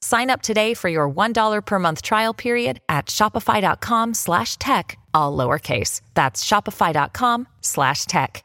Sign up today for your $1 per month trial period at shopify.com slash tech, all lowercase. That's shopify.com slash tech.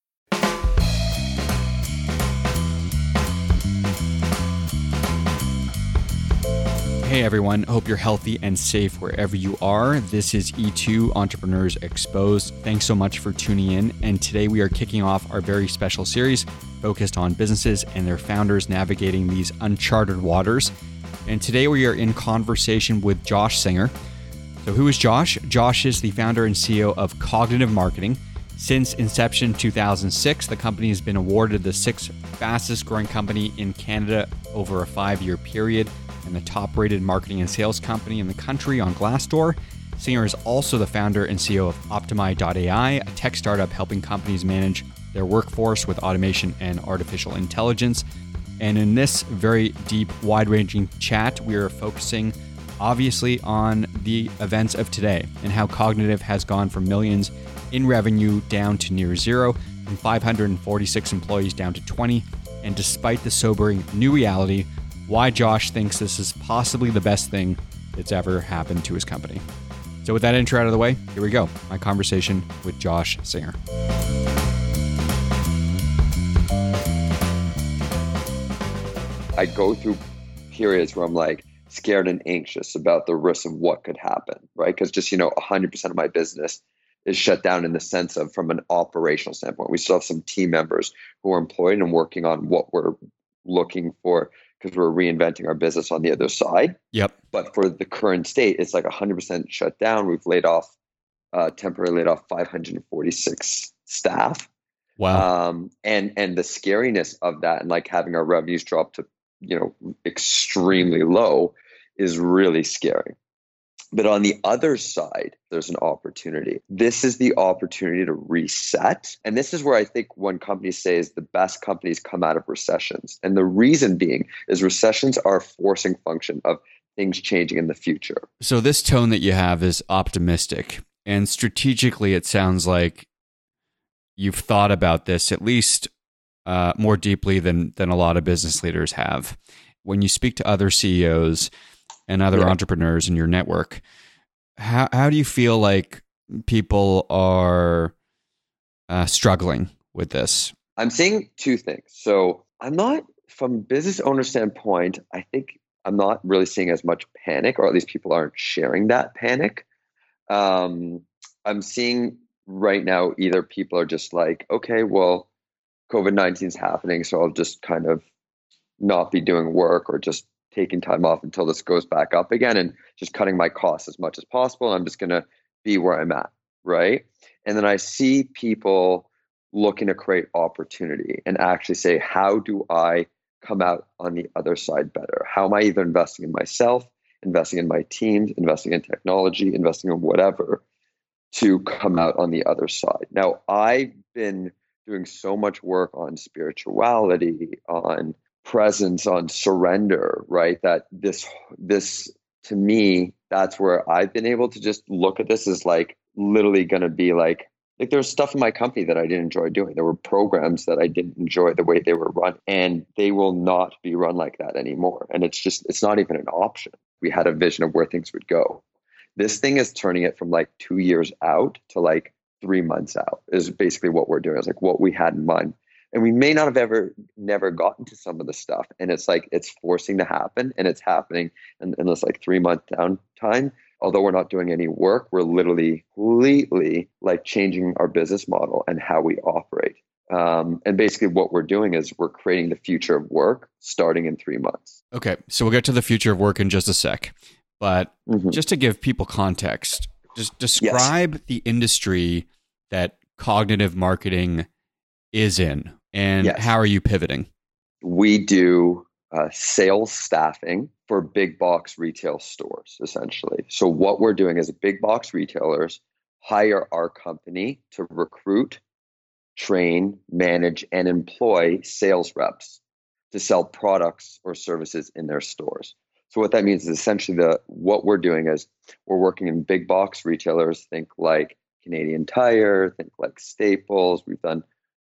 Hey everyone, hope you're healthy and safe wherever you are. This is E2 Entrepreneurs Exposed. Thanks so much for tuning in. And today we are kicking off our very special series focused on businesses and their founders navigating these uncharted waters. And today we are in conversation with Josh Singer. So, who is Josh? Josh is the founder and CEO of Cognitive Marketing. Since inception 2006, the company has been awarded the sixth fastest growing company in Canada over a five year period and the top rated marketing and sales company in the country on Glassdoor. Singer is also the founder and CEO of Optimi.ai, a tech startup helping companies manage their workforce with automation and artificial intelligence. And in this very deep, wide ranging chat, we are focusing obviously on the events of today and how Cognitive has gone from millions in revenue down to near zero, from 546 employees down to 20. And despite the sobering new reality, why Josh thinks this is possibly the best thing that's ever happened to his company. So, with that intro out of the way, here we go my conversation with Josh Singer. I go through periods where I'm like scared and anxious about the risk of what could happen, right? Because just, you know, 100% of my business is shut down in the sense of from an operational standpoint. We still have some team members who are employed and working on what we're looking for because we're reinventing our business on the other side. Yep. But for the current state, it's like 100% shut down. We've laid off, uh, temporarily laid off 546 staff. Wow. Um, and and the scariness of that, and like having our revenues drop to you know extremely low, is really scary. But on the other side, there's an opportunity. This is the opportunity to reset. And this is where I think when companies say is the best companies come out of recessions. And the reason being is recessions are a forcing function of things changing in the future. So this tone that you have is optimistic. And strategically, it sounds like you've thought about this at least uh, more deeply than than a lot of business leaders have. When you speak to other CEOs, and other yeah. entrepreneurs in your network. How how do you feel like people are uh, struggling with this? I'm seeing two things. So I'm not from business owner standpoint. I think I'm not really seeing as much panic, or at least people aren't sharing that panic. Um, I'm seeing right now either people are just like, okay, well, COVID 19 is happening, so I'll just kind of not be doing work or just taking time off until this goes back up again and just cutting my costs as much as possible. I'm just going to be where I'm at. Right. And then I see people looking to create opportunity and actually say, how do I come out on the other side better? How am I either investing in myself, investing in my teams, investing in technology, investing in whatever to come out on the other side? Now, I've been doing so much work on spirituality, on presence on surrender right? That this this to me that's where i've been able to just look at this as like literally going to be like like there's stuff in my company that i didn't enjoy doing. There were programs that i didn't enjoy the way they were run and they will not be run like that anymore. And it's just it's not even an option. We had a vision of where things would go. This thing is turning it from like two years out to like three months out is basically what we're doing. It's like what we had in mind and we may not have ever never gotten to some of the stuff and it's like it's forcing to happen and it's happening in, in this like three month downtime although we're not doing any work, we're literally completely like changing our business model and how we operate. Um, and basically, what we're doing is we're creating the future of work starting in three months. Okay, so we'll get to the future of work in just a sec. But mm-hmm. just to give people context, just describe yes. the industry that cognitive marketing is in and yes. how are you pivoting? We do uh, sales staffing for big box retail stores, essentially. So, what we're doing is big box retailers hire our company to recruit train, manage, and employ sales reps to sell products or services in their stores. So what that means is essentially the what we're doing is we're working in big box retailers. Think like Canadian Tire. Think like Staples. We've done.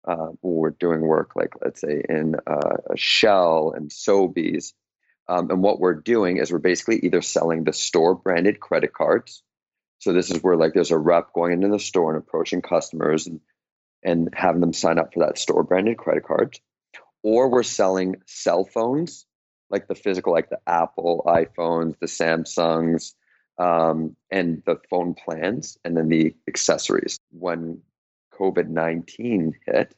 Uh, we're doing work like let's say in uh, Shell and Sobeys. Um, and what we're doing is we're basically either selling the store branded credit cards. So this is where like there's a rep going into the store and approaching customers and and having them sign up for that store branded credit card. Or we're selling cell phones, like the physical, like the Apple iPhones, the Samsungs, um, and the phone plans, and then the accessories. When COVID 19 hit,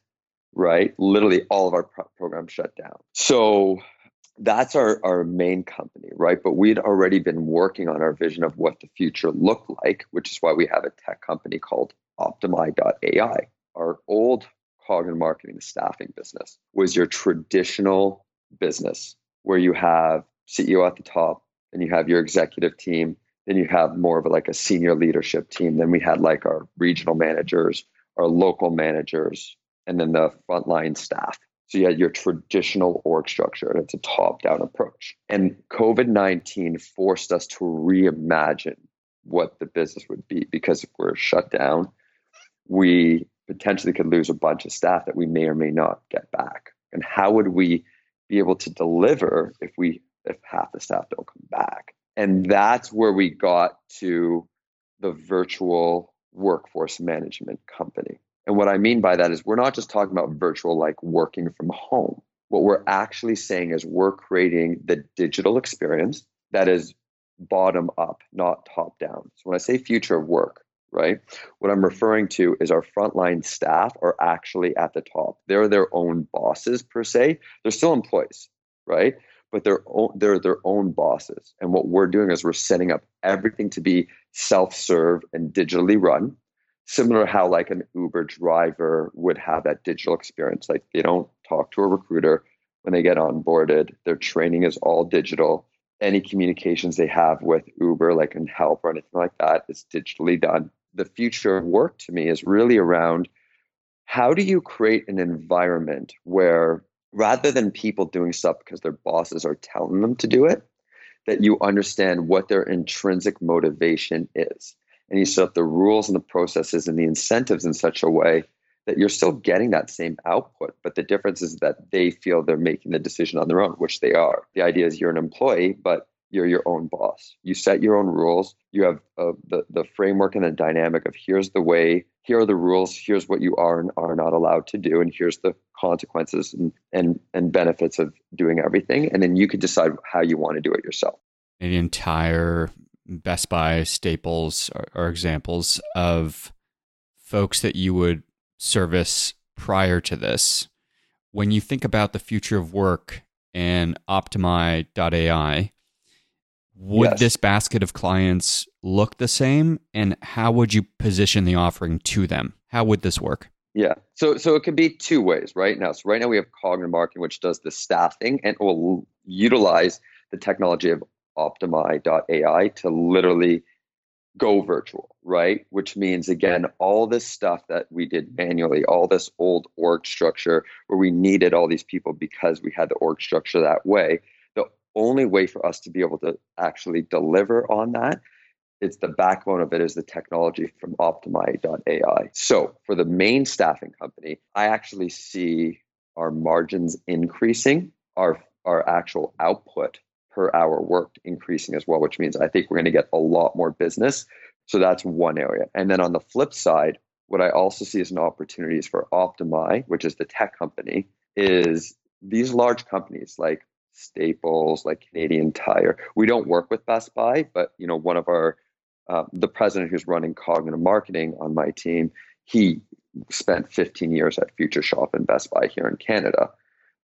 right, literally all of our pro- programs shut down. So that's our, our main company, right? But we'd already been working on our vision of what the future looked like, which is why we have a tech company called Optimi.ai our old cognitive marketing staffing business was your traditional business where you have CEO at the top and you have your executive team, then you have more of like a senior leadership team. Then we had like our regional managers, our local managers, and then the frontline staff. So you had your traditional org structure, and it's a top-down approach. And COVID nineteen forced us to reimagine what the business would be because if we're shut down, we potentially could lose a bunch of staff that we may or may not get back. And how would we be able to deliver if we if half the staff don't come back? And that's where we got to the virtual workforce management company. And what I mean by that is we're not just talking about virtual like working from home. What we're actually saying is we're creating the digital experience that is bottom up, not top down. So when I say future of work, right? What I'm referring to is our frontline staff are actually at the top. They're their own bosses per se. They're still employees, right? But they're they're their own bosses. And what we're doing is we're setting up everything to be self-serve and digitally run, similar to how like an Uber driver would have that digital experience. Like they don't talk to a recruiter when they get onboarded. Their training is all digital. Any communications they have with Uber, like in help or anything like that, is digitally done the future of work to me is really around how do you create an environment where rather than people doing stuff because their bosses are telling them to do it, that you understand what their intrinsic motivation is. And you set up the rules and the processes and the incentives in such a way that you're still getting that same output. But the difference is that they feel they're making the decision on their own, which they are. The idea is you're an employee, but you're your own boss. You set your own rules. You have uh, the the framework and the dynamic of here's the way, here are the rules, here's what you are and are not allowed to do, and here's the consequences and and and benefits of doing everything. And then you could decide how you want to do it yourself. The entire Best Buy, Staples are, are examples of folks that you would service prior to this. When you think about the future of work and Optimi.ai, would yes. this basket of clients look the same? And how would you position the offering to them? How would this work? Yeah. So so it could be two ways right now. So right now we have cognitive marketing which does the staffing and will utilize the technology of optimi.ai to literally go virtual right? Which means again all this stuff that we did manually all this old org structure where we needed all these people because we had the org structure that way only way for us to be able to actually deliver on that it's the backbone of it is the technology from optimi.ai so for the main staffing company i actually see our margins increasing our our actual output per hour worked increasing as well which means i think we're going to get a lot more business. So that's one area. And then on the flip side what i also see as an opportunity is for optimi which is the tech company is these large companies like staples like Canadian Tire. We don't work with Best Buy, but you know, one of our uh, the president who's running cognitive marketing on my team, he spent 15 years at Future Shop and Best Buy here in Canada.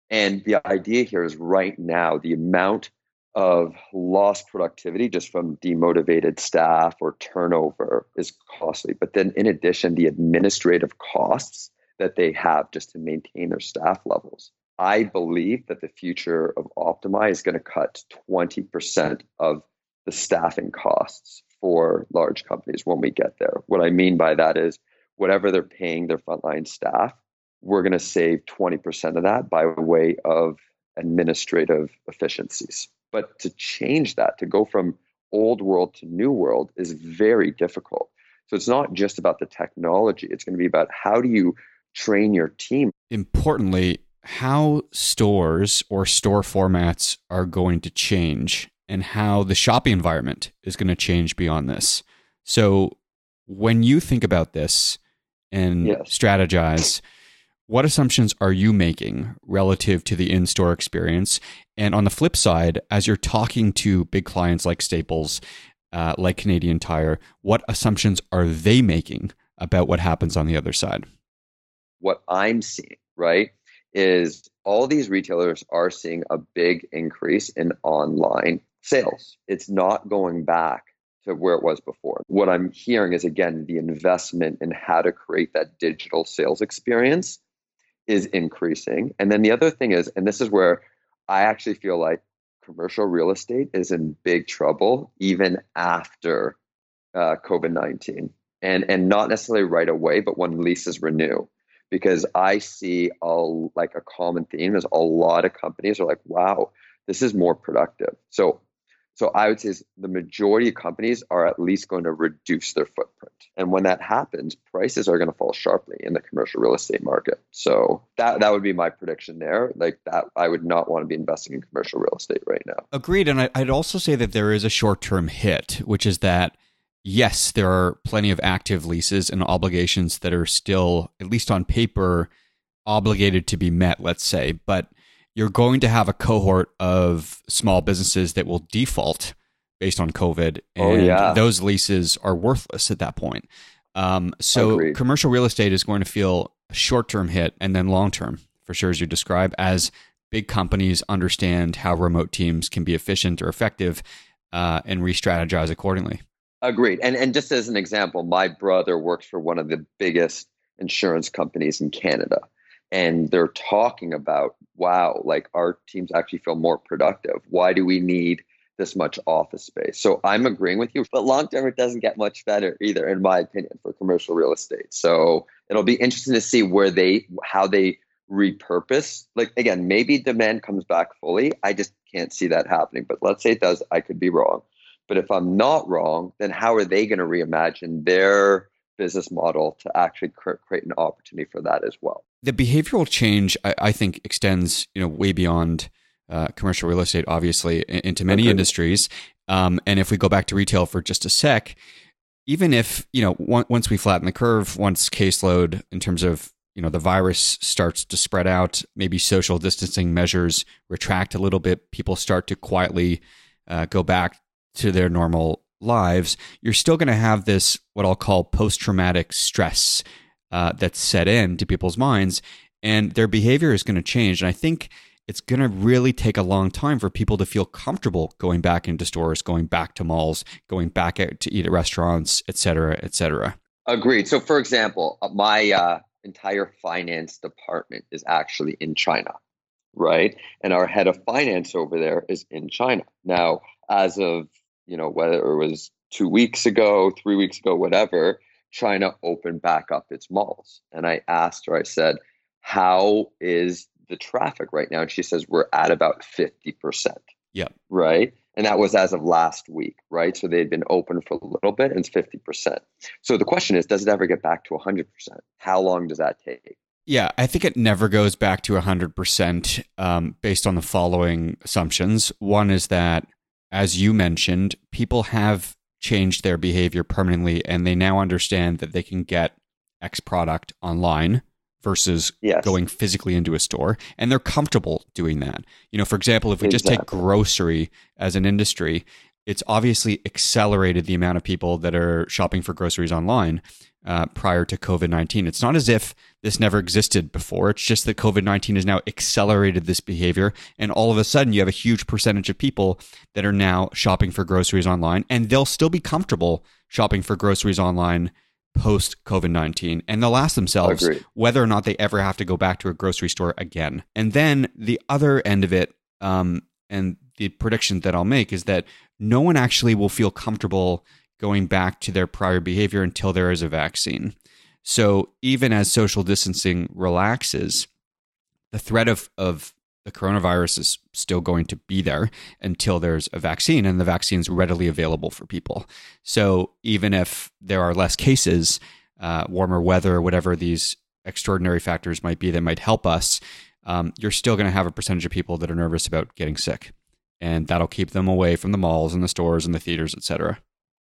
And the idea here is right now, the amount of lost productivity just from demotivated staff or turnover is costly. But then, in addition, the administrative costs that they have just to maintain their staff levels. I believe that the future of Optimi is going to cut 20% of the staffing costs for large companies when we get there. What I mean by that is whatever they're paying their frontline staff, we're going to save 20% of that by way of administrative efficiencies. But to change that, to go from old world to new world, is very difficult. So it's not just about the technology, it's going to be about how do you train your team. Importantly, how stores or store formats are going to change and how the shopping environment is going to change beyond this. So, when you think about this and yes. strategize, what assumptions are you making relative to the in store experience? And on the flip side, as you're talking to big clients like Staples, uh, like Canadian Tire, what assumptions are they making about what happens on the other side? What I'm seeing, right, is all these retailers are seeing a big increase in online sales. It's not going back to where it was before. What I'm hearing is again the investment in how to create that digital sales experience is increasing. And then the other thing is, and this is where I actually feel like commercial real estate is in big trouble even after uh, COVID 19. And, and not necessarily right away, but when leases renew. Because I see a, like a common theme is a lot of companies are like, wow, this is more productive. So so I would say the majority of companies are at least going to reduce their footprint. And when that happens, prices are going to fall sharply in the commercial real estate market. So that that would be my prediction there. Like that I would not want to be investing in commercial real estate right now. Agreed. And I'd also say that there is a short-term hit, which is that yes, there are plenty of active leases and obligations that are still, at least on paper, obligated to be met, let's say. But you're going to have a cohort of small businesses that will default based on COVID, oh, and oh, yeah. those leases are worthless at that point. Um, so Agreed. commercial real estate is going to feel a short-term hit and then long-term, for sure, as you describe, as big companies understand how remote teams can be efficient or effective uh, and re-strategize accordingly. Agreed. And and just as an example, my brother works for one of the biggest insurance companies in Canada and they're talking about wow like our teams actually feel more productive. Why do we need this much office space? So i'm agreeing with you but long term it doesn't get much better either in my opinion for commercial real estate. So it'll be interesting to see where they how they repurpose. Like again maybe demand comes back fully. I just can't see that happening but let's say it does i could be wrong but if i'm not wrong then how are they going to reimagine their business model to actually create an opportunity for that as well. The behavioral change, I, I think, extends you know way beyond uh, commercial real estate, obviously, into many okay. industries. Um, and if we go back to retail for just a sec, even if you know once we flatten the curve, once caseload in terms of you know the virus starts to spread out, maybe social distancing measures retract a little bit, people start to quietly uh, go back to their normal lives, you're still going to have this, what I'll call post traumatic stress uh, that's set in to people's minds, and their behavior is going to change. And I think it's going to really take a long time for people to feel comfortable going back into stores, going back to malls, going back out to eat at restaurants, et cetera, et cetera. Agreed. So, for example, uh, my uh, entire finance department is actually in China, right? And our head of finance over there is in China. Now, as of you know, whether it was two weeks ago, three weeks ago, whatever, China opened back up its malls. And I asked her, I said, how is the traffic right now? And she says, we're at about 50%. Yeah. Right. And that was as of last week, right? So they had been open for a little bit and it's 50%. So the question is, does it ever get back to 100%? How long does that take? Yeah, I think it never goes back to 100% um, based on the following assumptions. One is that as you mentioned, people have changed their behavior permanently and they now understand that they can get X product online versus yes. going physically into a store and they're comfortable doing that. You know, for example, if we exactly. just take grocery as an industry, it's obviously accelerated the amount of people that are shopping for groceries online uh, prior to COVID 19. It's not as if this never existed before. It's just that COVID 19 has now accelerated this behavior. And all of a sudden, you have a huge percentage of people that are now shopping for groceries online, and they'll still be comfortable shopping for groceries online post COVID 19 and they'll ask themselves Agreed. whether or not they ever have to go back to a grocery store again. And then the other end of it, um, and the prediction that I'll make is that no one actually will feel comfortable going back to their prior behavior until there is a vaccine. So even as social distancing relaxes, the threat of, of the coronavirus is still going to be there until there's a vaccine and the vaccine's readily available for people. So even if there are less cases, uh, warmer weather, whatever these extraordinary factors might be that might help us, um, you're still going to have a percentage of people that are nervous about getting sick. And that'll keep them away from the malls and the stores and the theaters, et cetera.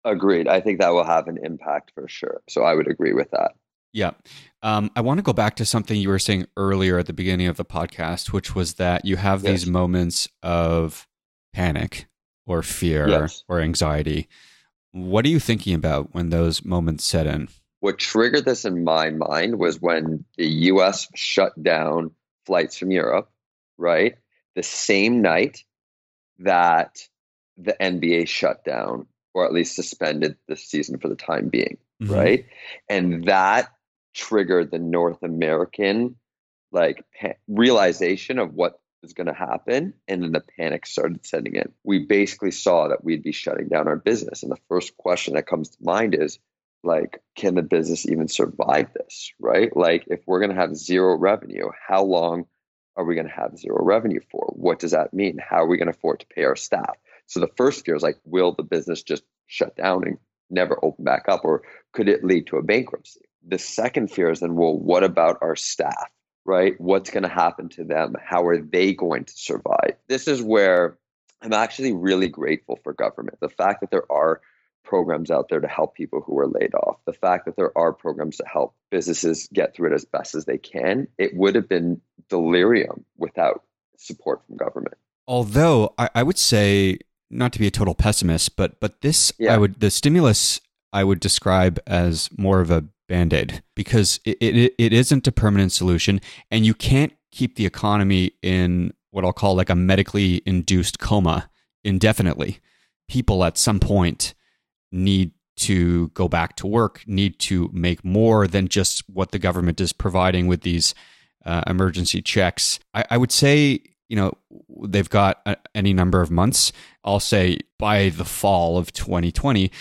Agreed. I think that will have an impact for sure. So I would agree with that. Yeah. Um, I want to go back to something you were saying earlier at the beginning of the podcast, which was that you have yes. these moments of panic or fear yes. or anxiety. What are you thinking about when those moments set in? What triggered this in my mind was when the US shut down flights from Europe, right? The same night that the NBA shut down or at least suspended the season for the time being, mm-hmm. right? And that triggered the North American like pa- realization of what was going to happen and then the panic started setting in. We basically saw that we'd be shutting down our business and the first question that comes to mind is like can the business even survive this right? Like if we're going to have zero revenue how long are we going to have zero revenue for? What does that mean? How are we going to afford to pay our staff so the first fear is like will the business just shut down and never open back up or could it lead to a bankruptcy the second fear is then, well, what about our staff, right? What's going to happen to them? How are they going to survive? This is where I'm actually really grateful for government. The fact that there are programs out there to help people who are laid off, the fact that there are programs to help businesses get through it as best as they can, it would have been delirium without support from government. Although I, I would say, not to be a total pessimist, but but this yeah. I would the stimulus I would describe as more of a band-aid because it, it, it isn't a permanent solution and you can't keep the economy in what I'll call like a medically induced coma indefinitely. People at some point need to go back to work, need to make more than just what the government is providing with these uh, emergency checks. I, I, would say, you know, they've got a, any number of months. I'll say by the fall of 2020,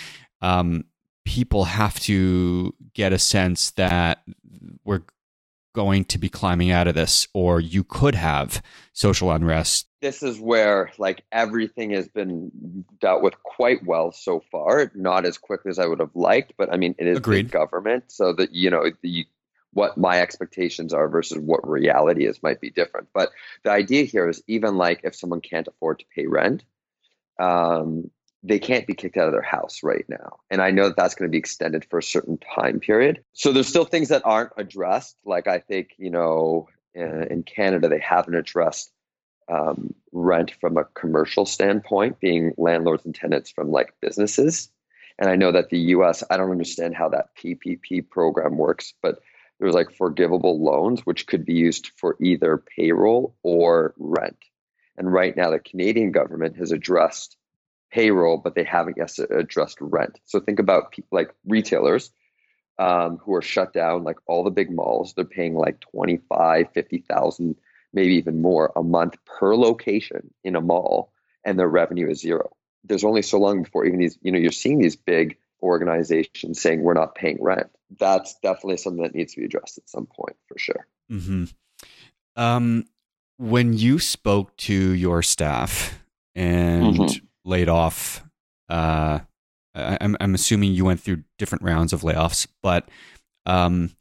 um, people have to get a sense that we're going to be climbing out of this or you could have social unrest this is where like everything has been dealt with quite well so far not as quickly as i would have liked but i mean it is Agreed. government so that you know the what my expectations are versus what reality is might be different but the idea here is even like if someone can't afford to pay rent um, they can't be kicked out of their house right now. And I know that that's going to be extended for a certain time period. So there's still things that aren't addressed. Like I think, you know, in Canada, they haven't addressed um, rent from a commercial standpoint, being landlords and tenants from like businesses. And I know that the US, I don't understand how that PPP program works, but there's like forgivable loans, which could be used for either payroll or rent. And right now, the Canadian government has addressed payroll, but they haven't yet addressed rent. So think about people like retailers um, who are shut down, like all the big malls, they're paying like 25, 50,000, maybe even more a month per location in a mall, and their revenue is zero. There's only so long before even these, you know, you're seeing these big organizations saying we're not paying rent. That's definitely something that needs to be addressed at some point for sure. Mm-hmm. Um, when you spoke to your staff and mm-hmm laid off. Uh, I, am I'm assuming you went through different rounds of layoffs, but um,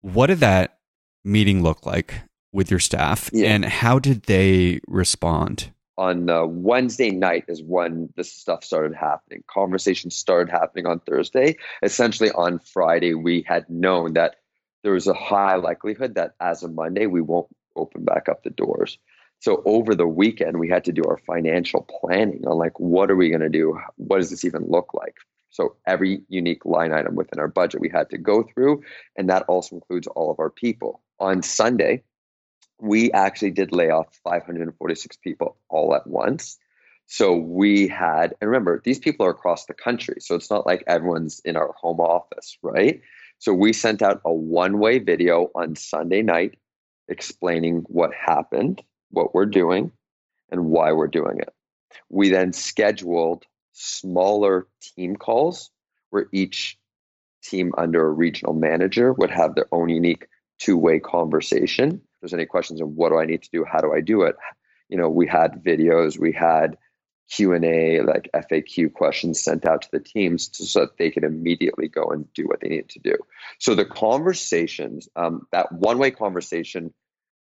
what did that meeting look like with your staff, yeah. and how did they respond? On uh, Wednesday night is when this stuff started happening. Conversations started happening on Thursday. Essentially, on Friday, we had known that there was a high likelihood that as of Monday, we won't open back up the doors. So over the weekend, we had to do our financial planning on like, what are we going to do? What does this even look like? So every unique line item within our budget we had to go through, and that also includes all of our people. On Sunday, we actually did lay off 546 people all at once. So we had, and remember, these people are across the country. So it's not like everyone's in our home office, right? So we sent out a one way video on Sunday night explaining what happened, what we're doing, and why we're doing it. We then scheduled smaller team calls where each team under a regional manager would have their own unique two way conversation. There's any questions on what do I need to do, how do I do it, you know, we had videos, we had Q&A, like FAQ questions sent out to the teams to, so that they could immediately go and do what they needed to do. So the conversations, um, that one-way conversation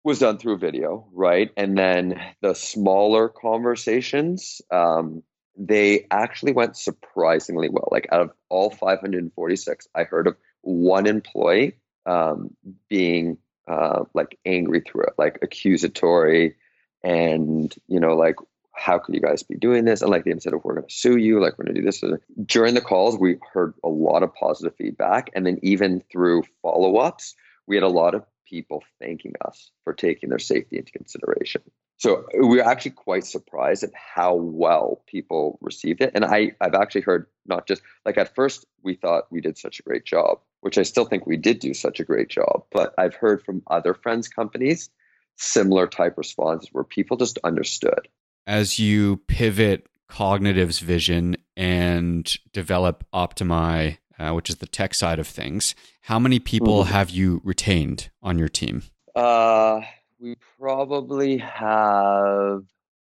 was done through video, right? And then the smaller conversations, um, they actually went surprisingly well. Like out of all 546, I heard of one employee um, being uh, like angry through it, like accusatory, and you know, like how could you guys be doing this? And like they said, if we're going to sue you, like we're going to do this. During the calls, we heard a lot of positive feedback. And then even through follow ups, we had a lot of people thanking us for taking their safety into consideration. So we were actually quite surprised at how well people received it. And I, I've actually heard not just like at first we thought we did such a great job, which I still think we did do such a great job. But I've heard from other friends' companies similar type responses where people just understood as you pivot cognitive's vision and develop Optimi, uh, which is the tech side of things, how many people mm-hmm. have you retained on your team? Uh, we probably have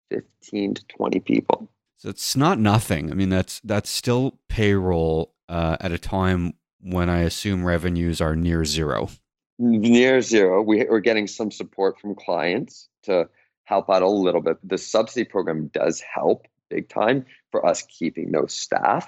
15 to 20 people. So it's not nothing. I mean, that's that's still payroll uh, at a time when I assume revenues are near zero. Near zero. We, we're getting some support from clients to help out a little bit. The subsidy program does help big time for us keeping those staff.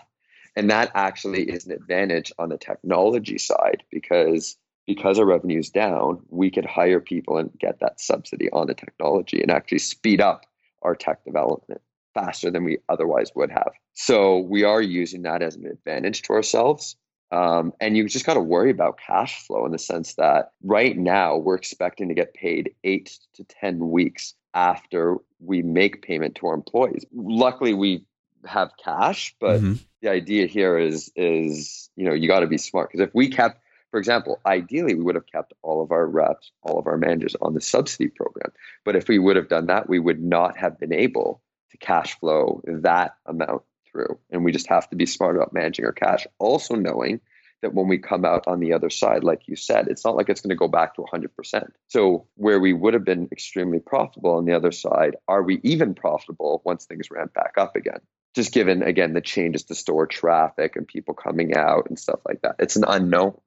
And that actually is an advantage on the technology side because because our revenue is down, we could hire people and get that subsidy on the technology and actually speed up our tech development faster than we otherwise would have. So we are using that as an advantage to ourselves. Um, and you just got to worry about cash flow in the sense that right now we're expecting to get paid eight to 10 weeks after we make payment to our employees. Luckily, we have cash, but mm-hmm. the idea here is is you know you got to be smart because if we kept, for example, ideally we would have kept all of our reps, all of our managers on the subsidy program. But if we would have done that, we would not have been able to cash flow that amount through, and we just have to be smart about managing our cash. Also knowing that when we come out on the other side, like you said, it's not like it's going to go back to 100%. So, where we would have been extremely profitable on the other side, are we even profitable once things ramp back up again? Just given, again, the changes to store traffic and people coming out and stuff like that. It's an unknown.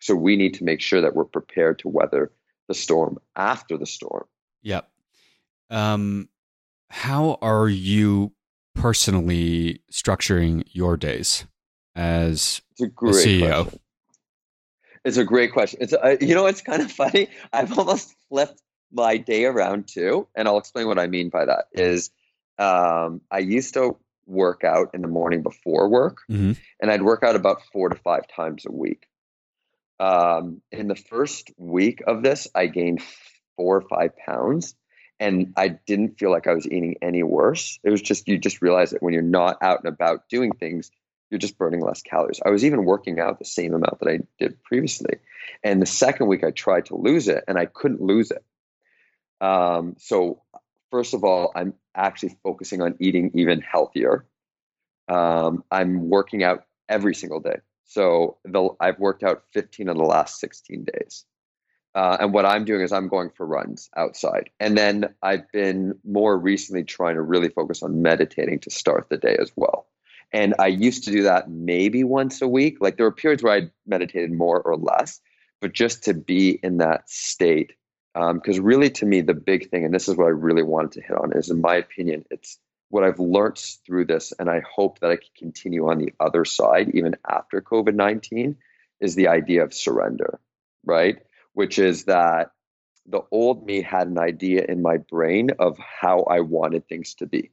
So, we need to make sure that we're prepared to weather the storm after the storm. Yep. Um, how are you personally structuring your days? as it's a, great a CEO? Question. It's a great question. It's uh, you know it's kind of funny. I've almost flipped my day around too, and I'll explain what I mean by that. Is um, I used to work out in the morning before work, mm-hmm. and I'd work out about four to five times a week. Um, in the first week of this, I gained four or five pounds, and I didn't feel like I was eating any worse. It was just you just realize that when you're not out and about doing things, you're just burning less calories. I was even working out the same amount that I did previously. And the second week I tried to lose it and I couldn't lose it. Um, so, first of all, I'm actually focusing on eating even healthier. Um, I'm working out every single day. So, the, I've worked out 15 of the last 16 days. Uh, and what I'm doing is I'm going for runs outside. And then I've been more recently trying to really focus on meditating to start the day as well. And I used to do that maybe once a week. Like there were periods where I meditated more or less, but just to be in that state. Because um, really, to me, the big thing, and this is what I really wanted to hit on, is in my opinion, it's what I've learned through this, and I hope that I can continue on the other side, even after COVID 19, is the idea of surrender, right? Which is that the old me had an idea in my brain of how I wanted things to be.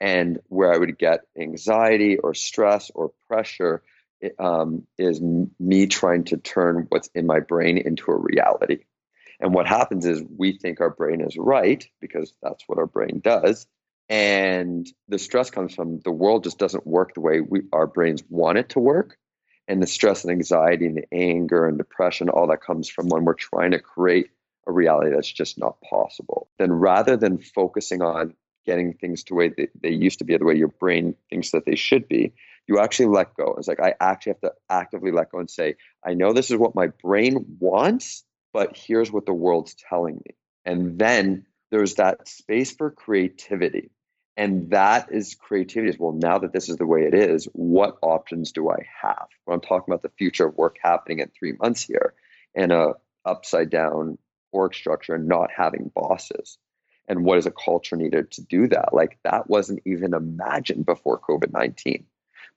And where I would get anxiety or stress or pressure um, is me trying to turn what's in my brain into a reality. And what happens is we think our brain is right because that's what our brain does. And the stress comes from the world just doesn't work the way we, our brains want it to work. And the stress and anxiety and the anger and depression, all that comes from when we're trying to create a reality that's just not possible. Then rather than focusing on getting things to the way they, they used to be, the way your brain thinks that they should be, you actually let go. It's like I actually have to actively let go and say, I know this is what my brain wants, but here's what the world's telling me. And then there's that space for creativity. And that is creativity well, now that this is the way it is, what options do I have? When I'm talking about the future of work happening in three months here and a upside down org structure and not having bosses. And what is a culture needed to do that? Like that wasn't even imagined before COVID 19.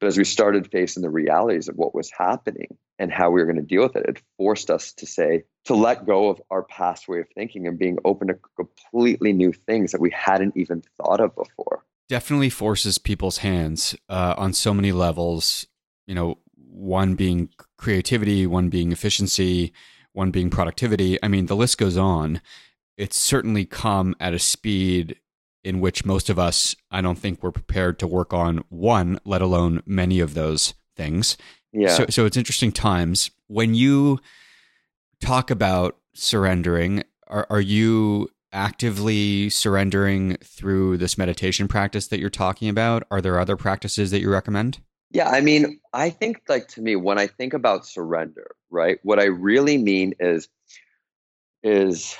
But as we started facing the realities of what was happening and how we were going to deal with it, it forced us to say, to let go of our past way of thinking and being open to completely new things that we hadn't even thought of before. Definitely forces people's hands uh, on so many levels. You know, one being creativity, one being efficiency, one being productivity. I mean, the list goes on. It's certainly come at a speed in which most of us, I don't think, were prepared to work on one, let alone many of those things. Yeah. So, so it's interesting times when you talk about surrendering, are, are you actively surrendering through this meditation practice that you're talking about? Are there other practices that you recommend? Yeah, I mean, I think like to me when I think about surrender, right? What I really mean is is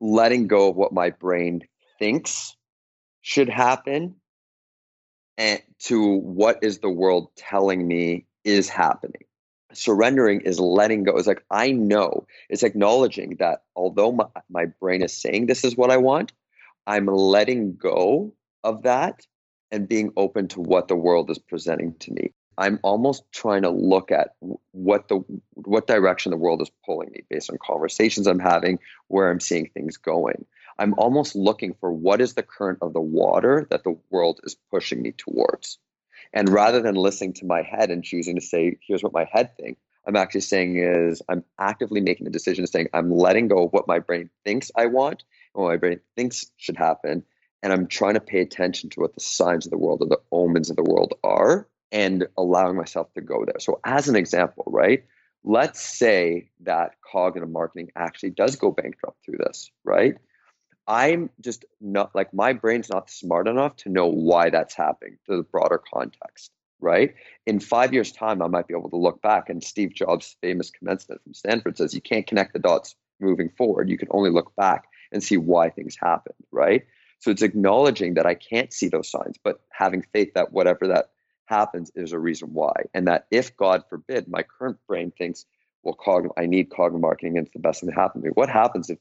letting go of what my brain thinks should happen and to what is the world telling me is happening surrendering is letting go. It's like I know, it's acknowledging that although my, my brain is saying this is what I want, I'm letting go of that and being open to what the world is presenting to me. I'm almost trying to look at what the what direction the world is pulling me based on conversations I'm having, where I'm seeing things going. I'm almost looking for what is the current of the water that the world is pushing me towards. And rather than listening to my head and choosing to say, here's what my head thinks, I'm actually saying is I'm actively making the decision saying I'm letting go of what my brain thinks I want and what my brain thinks should happen. And I'm trying to pay attention to what the signs of the world or the omens of the world are and allowing myself to go there. So, as an example, right? Let's say that cognitive marketing actually does go bankrupt through this, right? I'm just not like my brain's not smart enough to know why that's happening to the broader context, right? In five years' time, I might be able to look back and Steve Jobs' famous commencement from Stanford says you can't connect the dots moving forward. You can only look back and see why things happened, right? So it's acknowledging that I can't see those signs, but having faith that whatever that happens is a reason why. And that if God forbid my current brain thinks, well, cogn- I need cognitive marketing and it's the best thing to happen to me. What happens if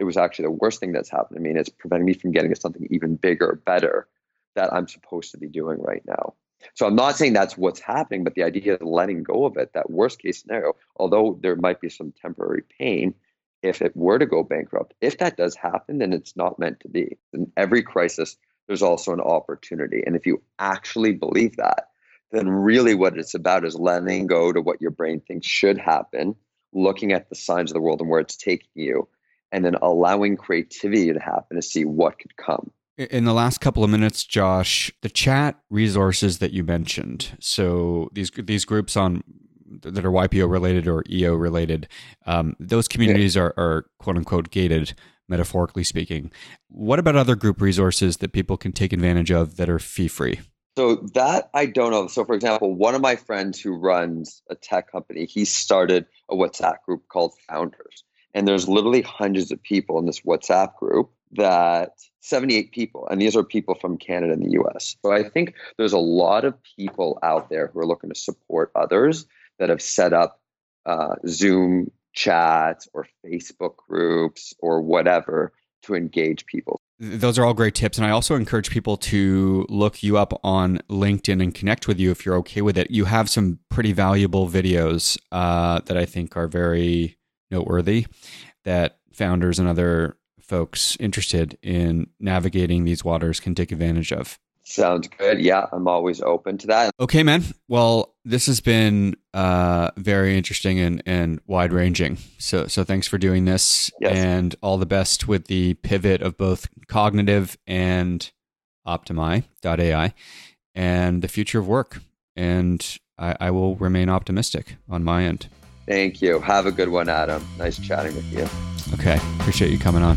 it was actually the worst thing that's happened to me and it's preventing me from getting to something even bigger better that i'm supposed to be doing right now. So i'm not saying that's what's happening but the idea of letting go of it that worst case scenario although there might be some temporary pain if it were to go bankrupt if that does happen then it's not meant to be. In every crisis there's also an opportunity. And if you actually believe that then really what it's about is letting go to what your brain thinks should happen looking at the signs of the world and where it's taking you and then allowing creativity to happen to see what could come. In the last couple of minutes, Josh, the chat resources that you mentioned, so these these groups on that are YPO related or EO related, um, those communities yeah. are, are quote unquote gated, metaphorically speaking. What about other group resources that people can take advantage of that are fee free? So that I don't know. So for example, one of my friends who runs a tech company, he started a WhatsApp group called Founders. And there's literally hundreds of people in this WhatsApp group that 78 people, and these are people from Canada and the US. So I think there's a lot of people out there who are looking to support others that have set up uh, Zoom chats or Facebook groups or whatever to engage people. Those are all great tips. And I also encourage people to look you up on LinkedIn and connect with you if you're okay with it. You have some pretty valuable videos uh, that I think are very noteworthy that founders and other folks interested in navigating these waters can take advantage of? Sounds good. Yeah, I'm always open to that. Okay, man. Well, this has been uh, very interesting and, and wide ranging. So, so thanks for doing this, Yes. and all the best with the pivot of both cognitive and Optimi.ai, and the future of work. And I, I will remain optimistic on my end. Thank you. Have a good one, Adam. Nice chatting with you. Okay, appreciate you coming on.